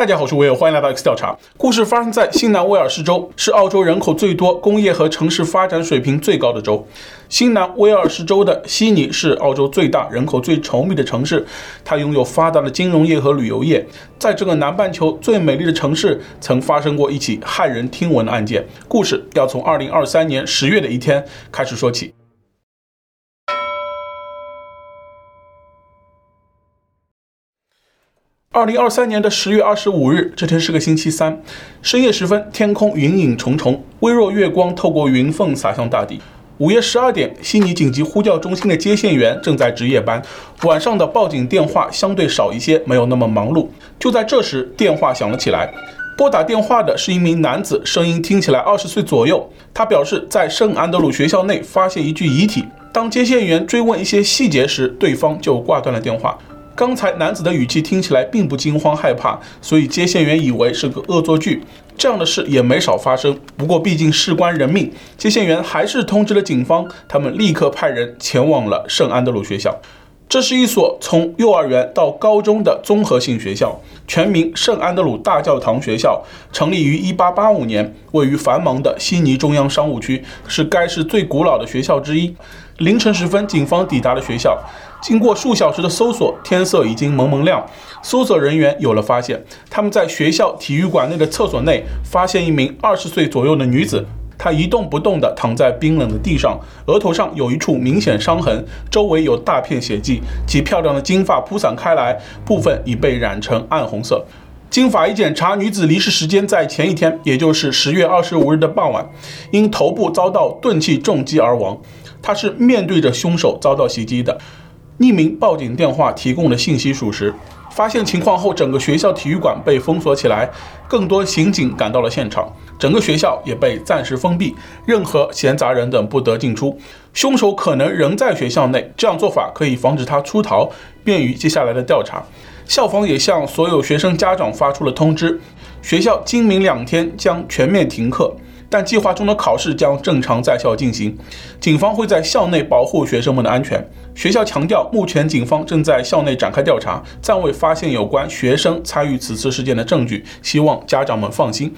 大家好，我是威尔，欢迎来到 X 调查。故事发生在新南威尔士州，是澳洲人口最多、工业和城市发展水平最高的州。新南威尔士州的悉尼是澳洲最大、人口最稠密的城市，它拥有发达的金融业和旅游业。在这个南半球最美丽的城市，曾发生过一起骇人听闻的案件。故事要从2023年10月的一天开始说起。二零二三年的十月二十五日，这天是个星期三，深夜时分，天空云影重重，微弱月光透过云缝洒向大地。午夜十二点，悉尼紧急呼叫中心的接线员正在值夜班，晚上的报警电话相对少一些，没有那么忙碌。就在这时，电话响了起来，拨打电话的是一名男子，声音听起来二十岁左右。他表示在圣安德鲁学校内发现一具遗体。当接线员追问一些细节时，对方就挂断了电话。刚才男子的语气听起来并不惊慌害怕，所以接线员以为是个恶作剧。这样的事也没少发生。不过毕竟事关人命，接线员还是通知了警方，他们立刻派人前往了圣安德鲁学校。这是一所从幼儿园到高中的综合性学校，全名圣安德鲁大教堂学校，成立于1885年，位于繁忙的悉尼中央商务区，是该市最古老的学校之一。凌晨时分，警方抵达了学校。经过数小时的搜索，天色已经蒙蒙亮。搜索人员有了发现，他们在学校体育馆内的厕所内发现一名二十岁左右的女子，她一动不动地躺在冰冷的地上，额头上有一处明显伤痕，周围有大片血迹，其漂亮的金发铺散开来，部分已被染成暗红色。经法医检查，女子离世时间在前一天，也就是十月二十五日的傍晚，因头部遭到钝器重击而亡。她是面对着凶手遭到袭击的。匿名报警电话提供的信息属实。发现情况后，整个学校体育馆被封锁起来，更多刑警赶到了现场，整个学校也被暂时封闭，任何闲杂人等不得进出。凶手可能仍在学校内，这样做法可以防止他出逃，便于接下来的调查。校方也向所有学生家长发出了通知，学校今明两天将全面停课。但计划中的考试将正常在校进行，警方会在校内保护学生们的安全。学校强调，目前警方正在校内展开调查，暂未发现有关学生参与此次事件的证据，希望家长们放心。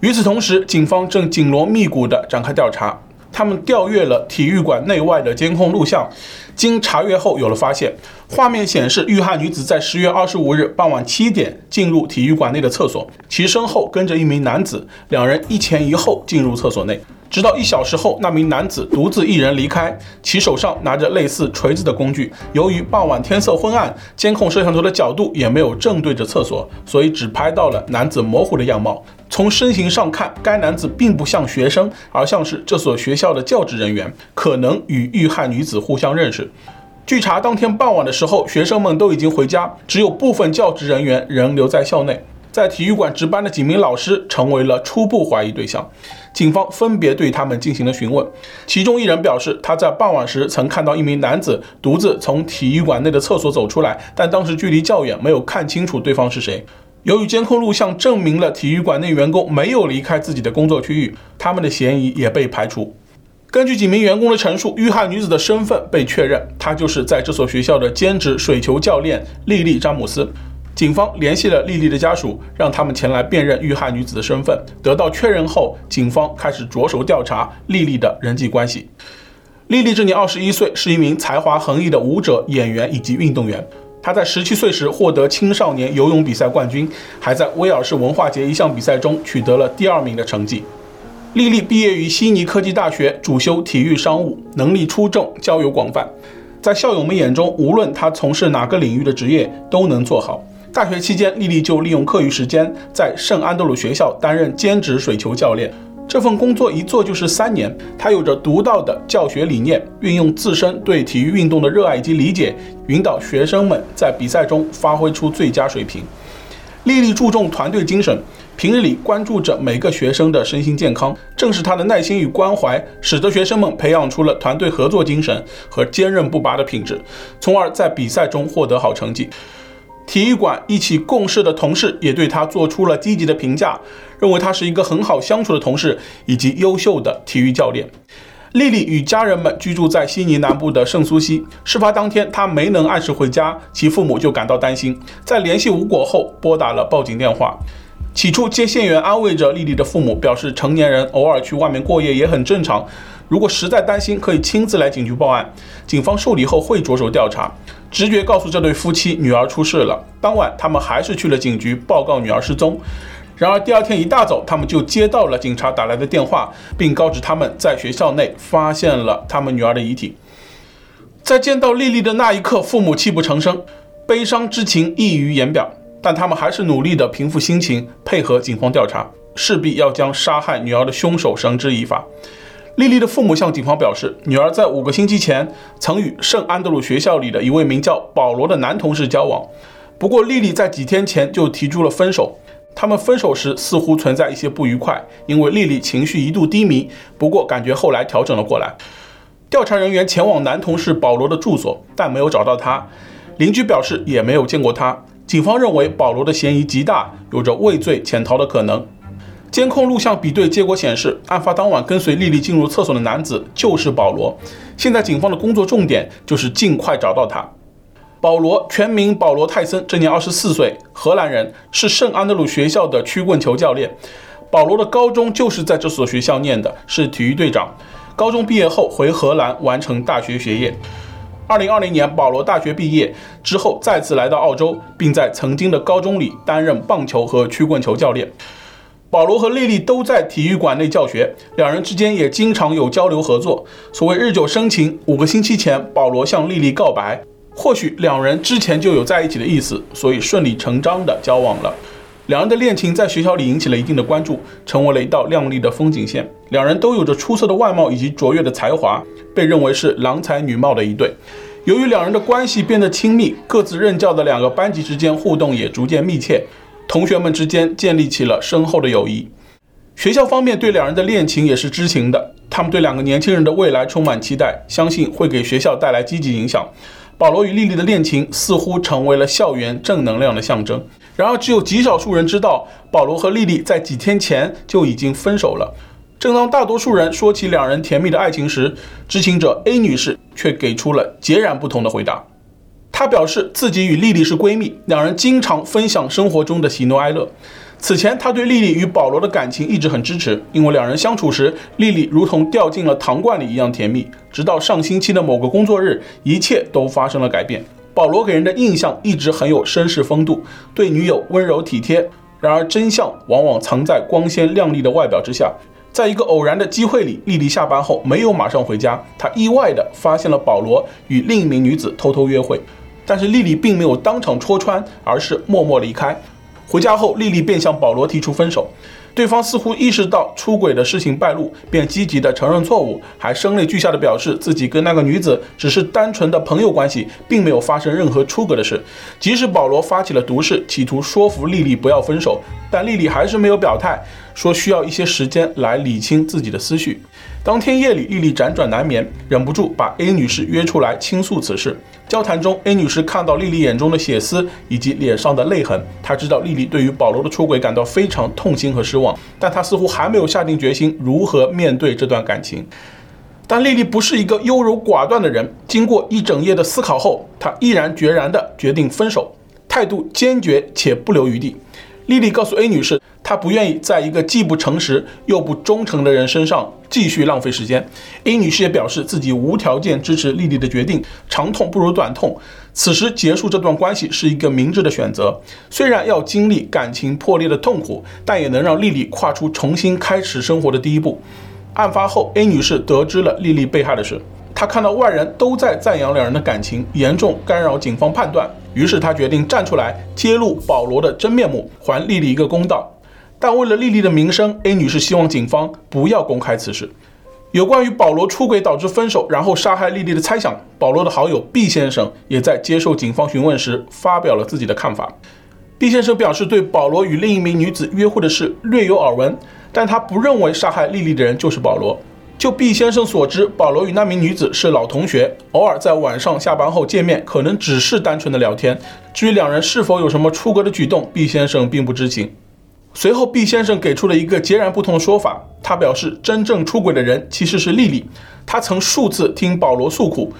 与此同时，警方正紧锣密鼓地展开调查。他们调阅了体育馆内外的监控录像，经查阅后有了发现。画面显示，遇害女子在十月二十五日傍晚七点进入体育馆内的厕所，其身后跟着一名男子，两人一前一后进入厕所内。直到一小时后，那名男子独自一人离开，其手上拿着类似锤子的工具。由于傍晚天色昏暗，监控摄像头的角度也没有正对着厕所，所以只拍到了男子模糊的样貌。从身形上看，该男子并不像学生，而像是这所学校的教职人员，可能与遇害女子互相认识。据查，当天傍晚的时候，学生们都已经回家，只有部分教职人员仍留在校内。在体育馆值班的几名老师成为了初步怀疑对象，警方分别对他们进行了询问。其中一人表示，他在傍晚时曾看到一名男子独自从体育馆内的厕所走出来，但当时距离较远，没有看清楚对方是谁。由于监控录像证明了体育馆内员工没有离开自己的工作区域，他们的嫌疑也被排除。根据几名员工的陈述，遇害女子的身份被确认，她就是在这所学校的兼职水球教练莉莉·詹姆斯。警方联系了莉莉的家属，让他们前来辨认遇害女子的身份。得到确认后，警方开始着手调查莉莉的人际关系。莉莉这年二十一岁，是一名才华横溢的舞者、演员以及运动员。她在十七岁时获得青少年游泳比赛冠军，还在威尔士文化节一项比赛中取得了第二名的成绩。莉莉毕业于悉尼科技大学，主修体育商务，能力出众，交友广泛。在校友们眼中，无论她从事哪个领域的职业，都能做好。大学期间，莉莉就利用课余时间在圣安德鲁学校担任兼职水球教练。这份工作一做就是三年。她有着独到的教学理念，运用自身对体育运动的热爱及理解，引导学生们在比赛中发挥出最佳水平。莉莉注重团队精神，平日里关注着每个学生的身心健康。正是他的耐心与关怀，使得学生们培养出了团队合作精神和坚韧不拔的品质，从而在比赛中获得好成绩。体育馆一起共事的同事也对他做出了积极的评价，认为他是一个很好相处的同事以及优秀的体育教练。莉莉与家人们居住在悉尼南部的圣苏西。事发当天，她没能按时回家，其父母就感到担心，在联系无果后，拨打了报警电话。起初，接线员安慰着莉莉的父母，表示成年人偶尔去外面过夜也很正常。如果实在担心，可以亲自来警局报案，警方受理后会着手调查。直觉告诉这对夫妻，女儿出事了。当晚，他们还是去了警局报告女儿失踪。然而，第二天一大早，他们就接到了警察打来的电话，并告知他们在学校内发现了他们女儿的遗体。在见到莉莉的那一刻，父母泣不成声，悲伤之情溢于言表。但他们还是努力地平复心情，配合警方调查，势必要将杀害女儿的凶手绳之以法。莉莉的父母向警方表示，女儿在五个星期前曾与圣安德鲁学校里的一位名叫保罗的男同事交往。不过，莉莉在几天前就提出了分手。他们分手时似乎存在一些不愉快，因为莉莉情绪一度低迷。不过，感觉后来调整了过来。调查人员前往男同事保罗的住所，但没有找到他。邻居表示也没有见过他。警方认为保罗的嫌疑极大，有着畏罪潜逃的可能。监控录像比对结果显示，案发当晚跟随莉莉进入厕所的男子就是保罗。现在警方的工作重点就是尽快找到他。保罗全名保罗泰森，今年二十四岁，荷兰人，是圣安德鲁学校的曲棍球教练。保罗的高中就是在这所学校念的，是体育队长。高中毕业后回荷兰完成大学学业。二零二零年，保罗大学毕业之后再次来到澳洲，并在曾经的高中里担任棒球和曲棍球教练。保罗和莉莉都在体育馆内教学，两人之间也经常有交流合作。所谓日久生情，五个星期前，保罗向莉莉告白，或许两人之前就有在一起的意思，所以顺理成章的交往了。两人的恋情在学校里引起了一定的关注，成为了一道亮丽的风景线。两人都有着出色的外貌以及卓越的才华，被认为是郎才女貌的一对。由于两人的关系变得亲密，各自任教的两个班级之间互动也逐渐密切。同学们之间建立起了深厚的友谊，学校方面对两人的恋情也是知情的，他们对两个年轻人的未来充满期待，相信会给学校带来积极影响。保罗与莉莉的恋情似乎成为了校园正能量的象征。然而，只有极少数人知道，保罗和莉莉在几天前就已经分手了。正当大多数人说起两人甜蜜的爱情时，知情者 A 女士却给出了截然不同的回答。她表示自己与莉莉是闺蜜，两人经常分享生活中的喜怒哀乐。此前，她对莉莉与保罗的感情一直很支持，因为两人相处时，莉莉如同掉进了糖罐里一样甜蜜。直到上星期的某个工作日，一切都发生了改变。保罗给人的印象一直很有绅士风度，对女友温柔体贴。然而，真相往往藏在光鲜亮丽的外表之下。在一个偶然的机会里，莉莉下班后没有马上回家，她意外地发现了保罗与另一名女子偷偷约会。但是莉莉并没有当场戳穿，而是默默离开。回家后，莉莉便向保罗提出分手。对方似乎意识到出轨的事情败露，便积极的承认错误，还声泪俱下的表示自己跟那个女子只是单纯的朋友关系，并没有发生任何出格的事。即使保罗发起了毒誓，企图说服丽丽不要分手，但丽丽还是没有表态，说需要一些时间来理清自己的思绪。当天夜里，莉莉辗转难眠，忍不住把 A 女士约出来倾诉此事。交谈中，A 女士看到莉莉眼中的血丝以及脸上的泪痕，她知道莉莉对于保罗的出轨感到非常痛心和失望，但她似乎还没有下定决心如何面对这段感情。但莉莉不是一个优柔寡断的人，经过一整夜的思考后，她毅然决然地决定分手，态度坚决且不留余地。莉莉告诉 A 女士。她不愿意在一个既不诚实又不忠诚的人身上继续浪费时间。A 女士也表示自己无条件支持莉莉的决定，长痛不如短痛。此时结束这段关系是一个明智的选择，虽然要经历感情破裂的痛苦，但也能让莉莉跨出重新开始生活的第一步。案发后，A 女士得知了莉莉被害的事，他看到外人都在赞扬两人的感情，严重干扰警方判断，于是他决定站出来揭露保罗的真面目，还丽丽一个公道。但为了丽丽的名声，A 女士希望警方不要公开此事。有关于保罗出轨导致分手，然后杀害丽丽的猜想，保罗的好友 B 先生也在接受警方询问时发表了自己的看法。B 先生表示，对保罗与另一名女子约会的事略有耳闻，但他不认为杀害丽丽的人就是保罗。就毕先生所知，保罗与那名女子是老同学，偶尔在晚上下班后见面，可能只是单纯的聊天。至于两人是否有什么出格的举动，毕先生并不知情。随后，毕先生给出了一个截然不同的说法。他表示，真正出轨的人其实是莉莉，他曾数次听保罗诉苦。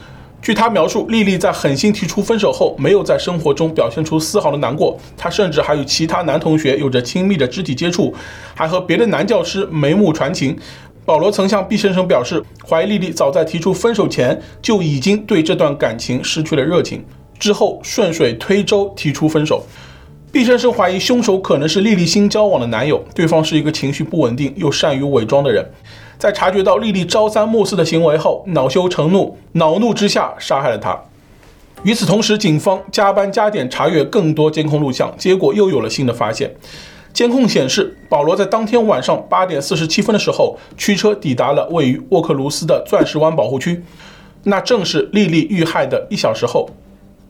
据他描述，莉莉在狠心提出分手后，没有在生活中表现出丝毫的难过。他甚至还与其他男同学有着亲密的肢体接触，还和别的男教师眉目传情。保罗曾向毕先生表示，怀疑莉莉早在提出分手前就已经对这段感情失去了热情，之后顺水推舟提出分手。毕先生怀疑凶手可能是莉莉新交往的男友，对方是一个情绪不稳定又善于伪装的人。在察觉到莉莉朝三暮四的行为后，恼羞成怒，恼怒之下杀害了她。与此同时，警方加班加点查阅更多监控录像，结果又有了新的发现。监控显示，保罗在当天晚上八点四十七分的时候，驱车抵达了位于沃克卢斯的钻石湾保护区，那正是莉莉遇害的一小时后。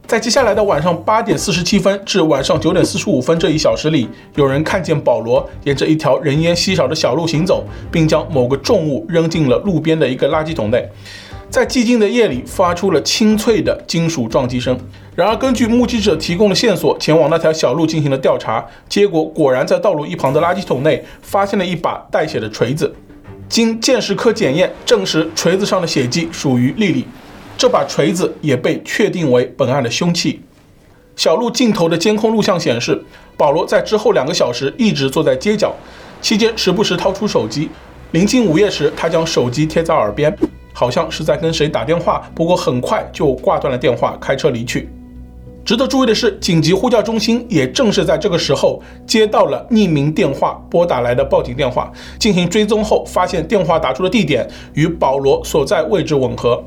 在接下来的晚上八点四十七分至晚上九点四十五分这一小时里，有人看见保罗沿着一条人烟稀少的小路行走，并将某个重物扔进了路边的一个垃圾桶内，在寂静的夜里发出了清脆的金属撞击声。然而，根据目击者提供的线索，前往那条小路进行了调查，结果果然在道路一旁的垃圾桶内发现了一把带血的锤子。经鉴识科检验，证实锤子上的血迹属于莉莉。这把锤子也被确定为本案的凶器。小路尽头的监控录像显示，保罗在之后两个小时一直坐在街角，期间时不时掏出手机。临近午夜时，他将手机贴在耳边，好像是在跟谁打电话。不过很快就挂断了电话，开车离去。值得注意的是，紧急呼叫中心也正是在这个时候接到了匿名电话拨打来的报警电话，进行追踪后，发现电话打出的地点与保罗所在位置吻合。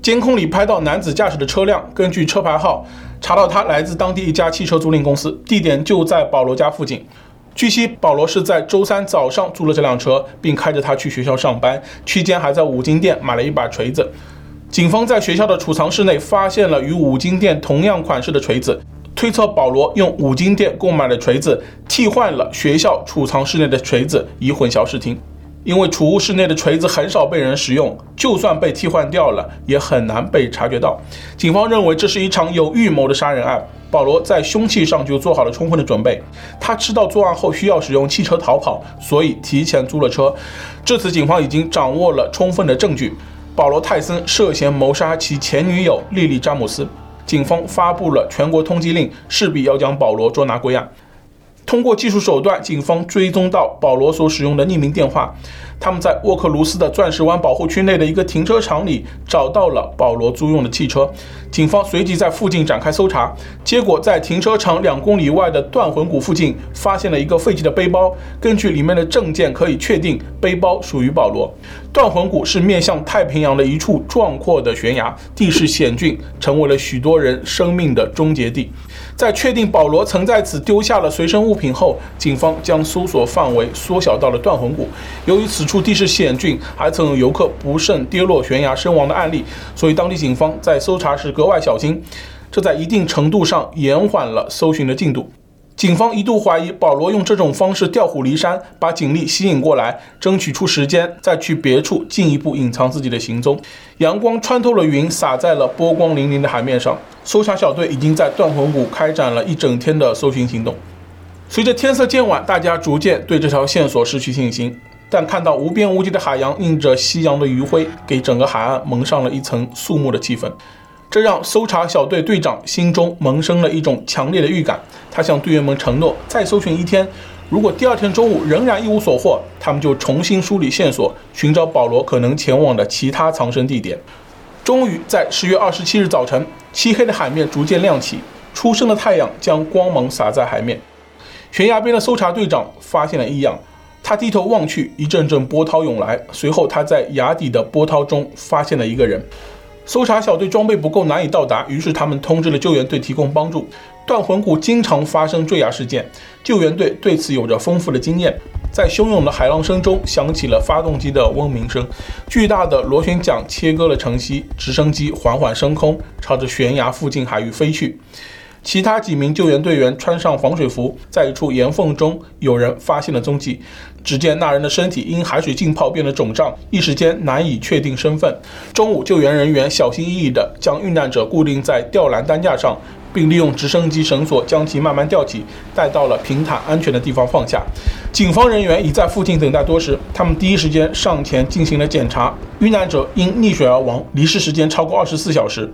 监控里拍到男子驾驶的车辆，根据车牌号查到他来自当地一家汽车租赁公司，地点就在保罗家附近。据悉，保罗是在周三早上租了这辆车，并开着它去学校上班，期间还在五金店买了一把锤子。警方在学校的储藏室内发现了与五金店同样款式的锤子，推测保罗用五金店购买的锤子替换了学校储藏室内的锤子，以混淆视听。因为储物室内的锤子很少被人使用，就算被替换掉了，也很难被察觉到。警方认为这是一场有预谋的杀人案。保罗在凶器上就做好了充分的准备，他知道作案后需要使用汽车逃跑，所以提前租了车。至此，警方已经掌握了充分的证据。保罗·泰森涉嫌谋杀其前女友莉莉·詹姆斯，警方发布了全国通缉令，势必要将保罗捉拿归案。通过技术手段，警方追踪到保罗所使用的匿名电话。他们在沃克卢斯的钻石湾保护区内的一个停车场里找到了保罗租用的汽车。警方随即在附近展开搜查，结果在停车场两公里外的断魂谷附近发现了一个废弃的背包。根据里面的证件，可以确定背包属于保罗。断魂谷是面向太平洋的一处壮阔的悬崖，地势险峻，成为了许多人生命的终结地。在确定保罗曾在此丢下了随身物品后，警方将搜索范围缩小到了断魂谷。由于此处地势险峻，还曾有游客不慎跌落悬崖身亡的案例，所以当地警方在搜查时格外小心，这在一定程度上延缓了搜寻的进度。警方一度怀疑保罗用这种方式调虎离山，把警力吸引过来，争取出时间再去别处进一步隐藏自己的行踪。阳光穿透了云，洒在了波光粼粼的海面上。搜查小队已经在断魂谷开展了一整天的搜寻行动。随着天色渐晚，大家逐渐对这条线索失去信心。但看到无边无际的海洋映着夕阳的余晖，给整个海岸蒙上了一层肃穆的气氛。这让搜查小队队长心中萌生了一种强烈的预感。他向队员们承诺，再搜寻一天，如果第二天中午仍然一无所获，他们就重新梳理线索，寻找保罗可能前往的其他藏身地点。终于在十月二十七日早晨，漆黑的海面逐渐亮起，初升的太阳将光芒洒在海面。悬崖边的搜查队长发现了异样，他低头望去，一阵阵波涛涌来，随后他在崖底的波涛中发现了一个人。搜查小队装备不够，难以到达，于是他们通知了救援队提供帮助。断魂谷经常发生坠崖事件，救援队对此有着丰富的经验。在汹涌的海浪声中，响起了发动机的嗡鸣声。巨大的螺旋桨切割了城西，直升机缓缓升空，朝着悬崖附近海域飞去。其他几名救援队员穿上防水服，在一处岩缝中，有人发现了踪迹。只见那人的身体因海水浸泡变得肿胀，一时间难以确定身份。中午，救援人员小心翼翼地将遇难者固定在吊篮担架上，并利用直升机绳索将其慢慢吊起，带到了平坦安全的地方放下。警方人员已在附近等待多时，他们第一时间上前进行了检查。遇难者因溺水而亡，离世时间超过二十四小时。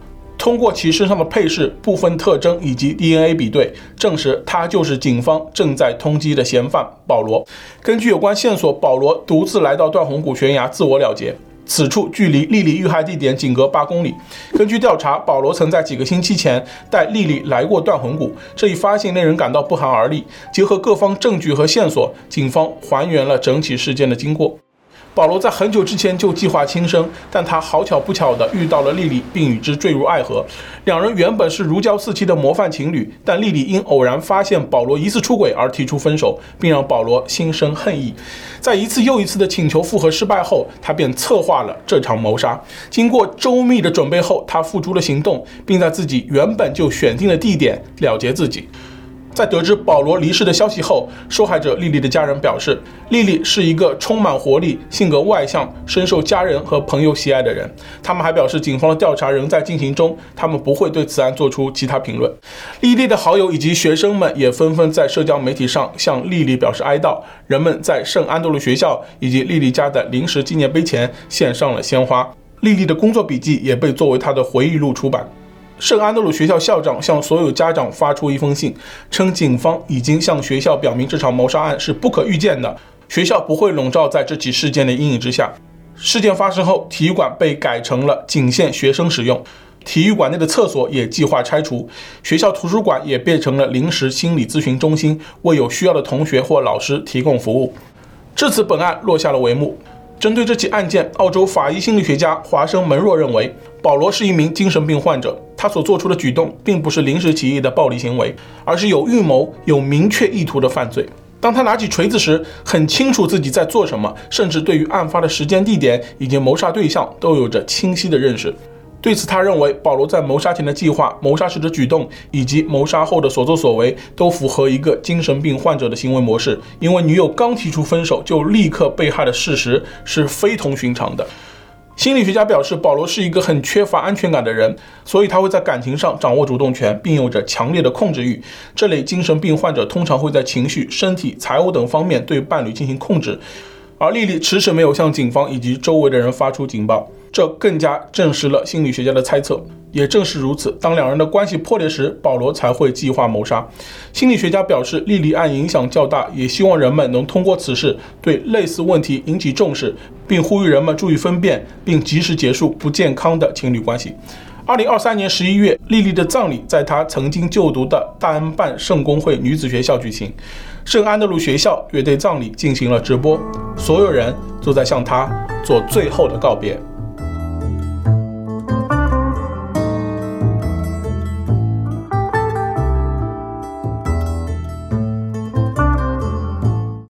通过其身上的配饰、部分特征以及 DNA 比对，证实他就是警方正在通缉的嫌犯保罗。根据有关线索，保罗独自来到断魂谷悬崖自我了结。此处距离莉莉遇害地点仅隔八公里。根据调查，保罗曾在几个星期前带莉莉来过断魂谷，这一发现令人感到不寒而栗。结合各方证据和线索，警方还原了整起事件的经过。保罗在很久之前就计划轻生，但他好巧不巧地遇到了莉莉，并与之坠入爱河。两人原本是如胶似漆的模范情侣，但莉莉因偶然发现保罗疑似出轨而提出分手，并让保罗心生恨意。在一次又一次的请求复合失败后，他便策划了这场谋杀。经过周密的准备后，他付诸了行动，并在自己原本就选定的地点了结自己。在得知保罗离世的消息后，受害者莉莉的家人表示，莉莉是一个充满活力、性格外向、深受家人和朋友喜爱的人。他们还表示，警方的调查仍在进行中，他们不会对此案做出其他评论。莉莉的好友以及学生们也纷纷在社交媒体上向莉莉表示哀悼。人们在圣安德鲁学校以及莉莉家的临时纪念碑前献上了鲜花。莉莉的工作笔记也被作为她的回忆录出版。圣安德鲁学校校长向所有家长发出一封信，称警方已经向学校表明这场谋杀案是不可预见的，学校不会笼罩在这起事件的阴影之下。事件发生后，体育馆被改成了仅限学生使用，体育馆内的厕所也计划拆除，学校图书馆也变成了临时心理咨询中心，为有需要的同学或老师提供服务。至此，本案落下了帷幕。针对这起案件，澳洲法医心理学家华生门若认为，保罗是一名精神病患者，他所做出的举动并不是临时起意的暴力行为，而是有预谋、有明确意图的犯罪。当他拿起锤子时，很清楚自己在做什么，甚至对于案发的时间、地点以及谋杀对象都有着清晰的认识。对此，他认为保罗在谋杀前的计划、谋杀时的举动以及谋杀后的所作所为都符合一个精神病患者的行为模式。因为女友刚提出分手就立刻被害的事实是非同寻常的。心理学家表示，保罗是一个很缺乏安全感的人，所以他会在感情上掌握主动权，并有着强烈的控制欲。这类精神病患者通常会在情绪、身体、财务等方面对伴侣进行控制。而莉莉迟迟没有向警方以及周围的人发出警报，这更加证实了心理学家的猜测。也正是如此，当两人的关系破裂时，保罗才会计划谋杀。心理学家表示，莉莉案影响较大，也希望人们能通过此事对类似问题引起重视，并呼吁人们注意分辨，并及时结束不健康的情侣关系。二零二三年十一月，莉莉的葬礼在她曾经就读的大恩办圣公会女子学校举行，圣安德鲁学校乐队葬礼进行了直播，所有人都在向她做最后的告别。